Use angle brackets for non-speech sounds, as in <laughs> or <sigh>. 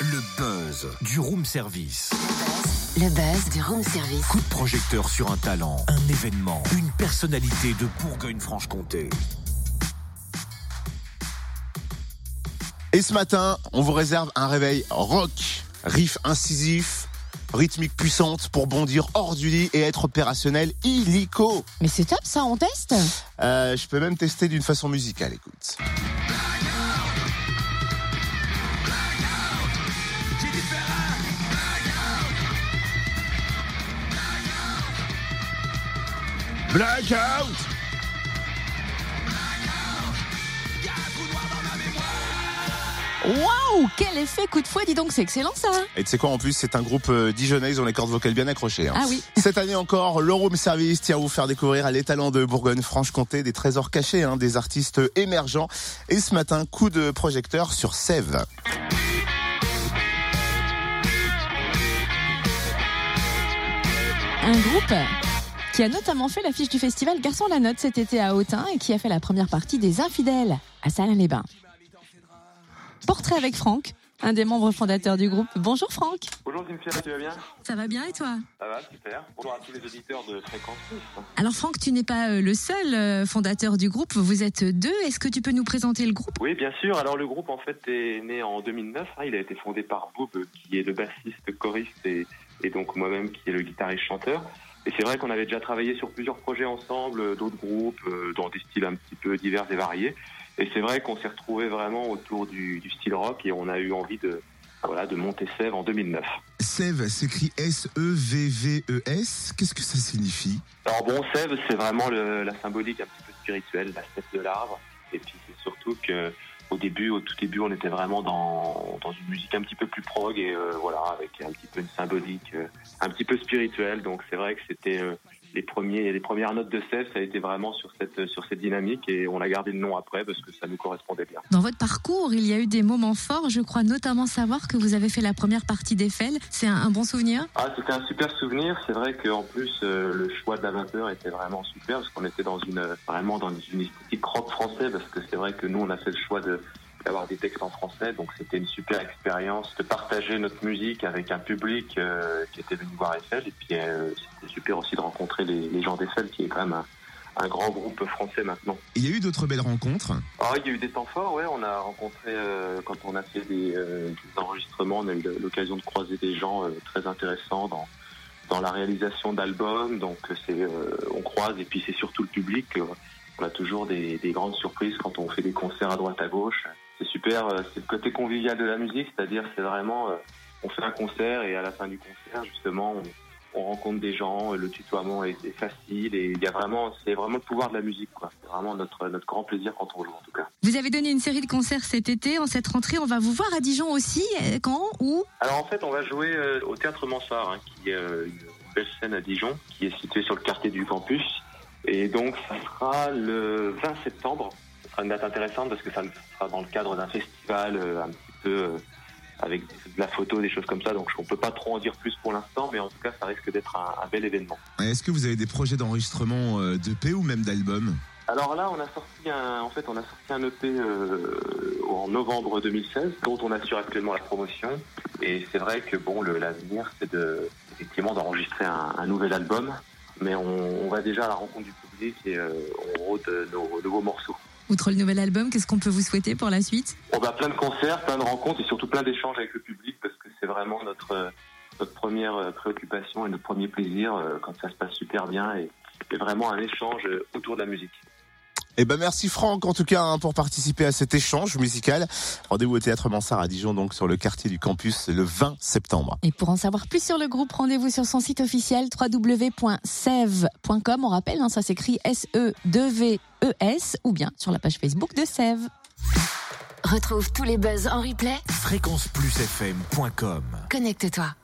Le buzz du room service. Le buzz du room service. Coup de projecteur sur un talent, un événement, une personnalité de Bourgogne-Franche-Comté. Et ce matin, on vous réserve un réveil rock, riff incisif, rythmique puissante pour bondir hors du lit et être opérationnel illico. Mais c'est top ça, on teste? Euh, je peux même tester d'une façon musicale, écoute. Blackout Waouh Quel effet coup de fouet, dis donc, c'est excellent ça Et tu sais quoi, en plus, c'est un groupe euh, dijonnais, ils ont les cordes vocales bien accrochées. hein. Ah oui. <laughs> Cette année encore, le Room Service tient à vous faire découvrir les talents de Bourgogne-Franche-Comté, des trésors cachés, hein, des artistes émergents. Et ce matin, coup de projecteur sur Sèvres. Un groupe qui a notamment fait l'affiche du festival Garçon la Note cet été à Autun et qui a fait la première partie des Infidèles à Salins-les-Bains. Portrait avec Franck, un des membres fondateurs du groupe. Bonjour Franck. Bonjour Cynthia, tu vas bien? Ça va bien et toi? Ça va, super. Bonjour à tous les auditeurs de Fréquence. Alors Franck, tu n'es pas euh, le seul euh, fondateur du groupe, vous êtes deux. Est-ce que tu peux nous présenter le groupe? Oui, bien sûr. Alors le groupe en fait est né en 2009. hein. Il a été fondé par Bob, qui est le bassiste, choriste et, et donc moi-même qui est le guitariste chanteur. Et c'est vrai qu'on avait déjà travaillé sur plusieurs projets ensemble, euh, d'autres groupes, euh, dans des styles un petit peu divers et variés. Et c'est vrai qu'on s'est retrouvés vraiment autour du, du style rock et on a eu envie de, voilà, de monter Sèvres en 2009. Sève s'écrit S-E-V-V-E-S. Qu'est-ce que ça signifie? Alors bon, Sève, c'est vraiment le- la symbolique un petit peu spirituelle, la sève de l'arbre. Et puis c'est surtout que au début, au tout début, on était vraiment dans, dans une musique un petit peu plus prog et euh, voilà, avec un petit peu une symbolique euh, un petit peu spirituelle. Donc c'est vrai que c'était euh, les premiers, les premières notes de Sève, ça a été vraiment sur cette sur cette dynamique et on a gardé le nom après parce que ça nous correspondait bien. Dans votre parcours, il y a eu des moments forts. Je crois notamment savoir que vous avez fait la première partie d'Eiffel. C'est un, un bon souvenir? Ah, c'était un super souvenir. C'est vrai qu'en plus, euh, le choix de la vapeur était vraiment super parce qu'on était dans une, vraiment dans une esthétique rock français parce que c'est vrai que nous, on a fait le choix de d'avoir des textes en français, donc c'était une super expérience de partager notre musique avec un public euh, qui était venu voir Eiffel et puis euh, c'était super aussi de rencontrer les, les gens d'Eiffel qui est quand même un, un grand groupe français maintenant. Il y a eu d'autres belles rencontres? Ah, il y a eu des temps forts, ouais. On a rencontré, euh, quand on a fait des, des enregistrements, on a eu l'occasion de croiser des gens très intéressants dans, dans la réalisation d'albums. Donc, c'est, on croise et puis c'est surtout le public. on a toujours des, des grandes surprises quand on fait des concerts à droite à gauche. C'est super, euh, c'est le côté convivial de la musique, c'est-à-dire c'est vraiment, euh, on fait un concert et à la fin du concert, justement, on, on rencontre des gens, le tutoiement est, est facile et il y a vraiment, c'est vraiment le pouvoir de la musique, quoi. C'est vraiment notre, notre grand plaisir quand on joue, en tout cas. Vous avez donné une série de concerts cet été. En cette rentrée, on va vous voir à Dijon aussi. Euh, Quand Où? Alors en fait, on va jouer au Théâtre Mansart, hein, qui est une belle scène à Dijon, qui est située sur le quartier du campus. Et donc, ça sera le 20 septembre. Sera une date intéressante parce que ça sera dans le cadre d'un festival euh, un petit peu euh, avec de la photo, des choses comme ça. Donc, on peut pas trop en dire plus pour l'instant, mais en tout cas, ça risque d'être un, un bel événement. Est-ce que vous avez des projets d'enregistrement euh, d'EP ou même d'album? Alors là, on a sorti un, en fait, on a sorti un EP euh, en novembre 2016, dont on assure actuellement la promotion. Et c'est vrai que bon, l'avenir, c'est de, effectivement, d'enregistrer un, un nouvel album. Mais on, on va déjà à la rencontre du public et euh, on rôde nos nouveaux morceaux. Outre le nouvel album, qu'est-ce qu'on peut vous souhaiter pour la suite? On va plein de concerts, plein de rencontres et surtout plein d'échanges avec le public parce que c'est vraiment notre, euh, notre première euh, préoccupation et notre premier plaisir euh, quand ça se passe super bien et, vraiment un échange autour de la musique. Eh ben merci Franck en tout cas hein, pour participer à cet échange musical. Rendez-vous au théâtre Mansart à Dijon donc sur le quartier du campus le 20 septembre. Et pour en savoir plus sur le groupe, rendez-vous sur son site officiel www.sev.com. On rappelle, hein, ça s'écrit S-E-2-V-E-S ou bien sur la page Facebook de Sève. Retrouve tous les buzz en replay. Fréquenceplusfm.com Connecte-toi.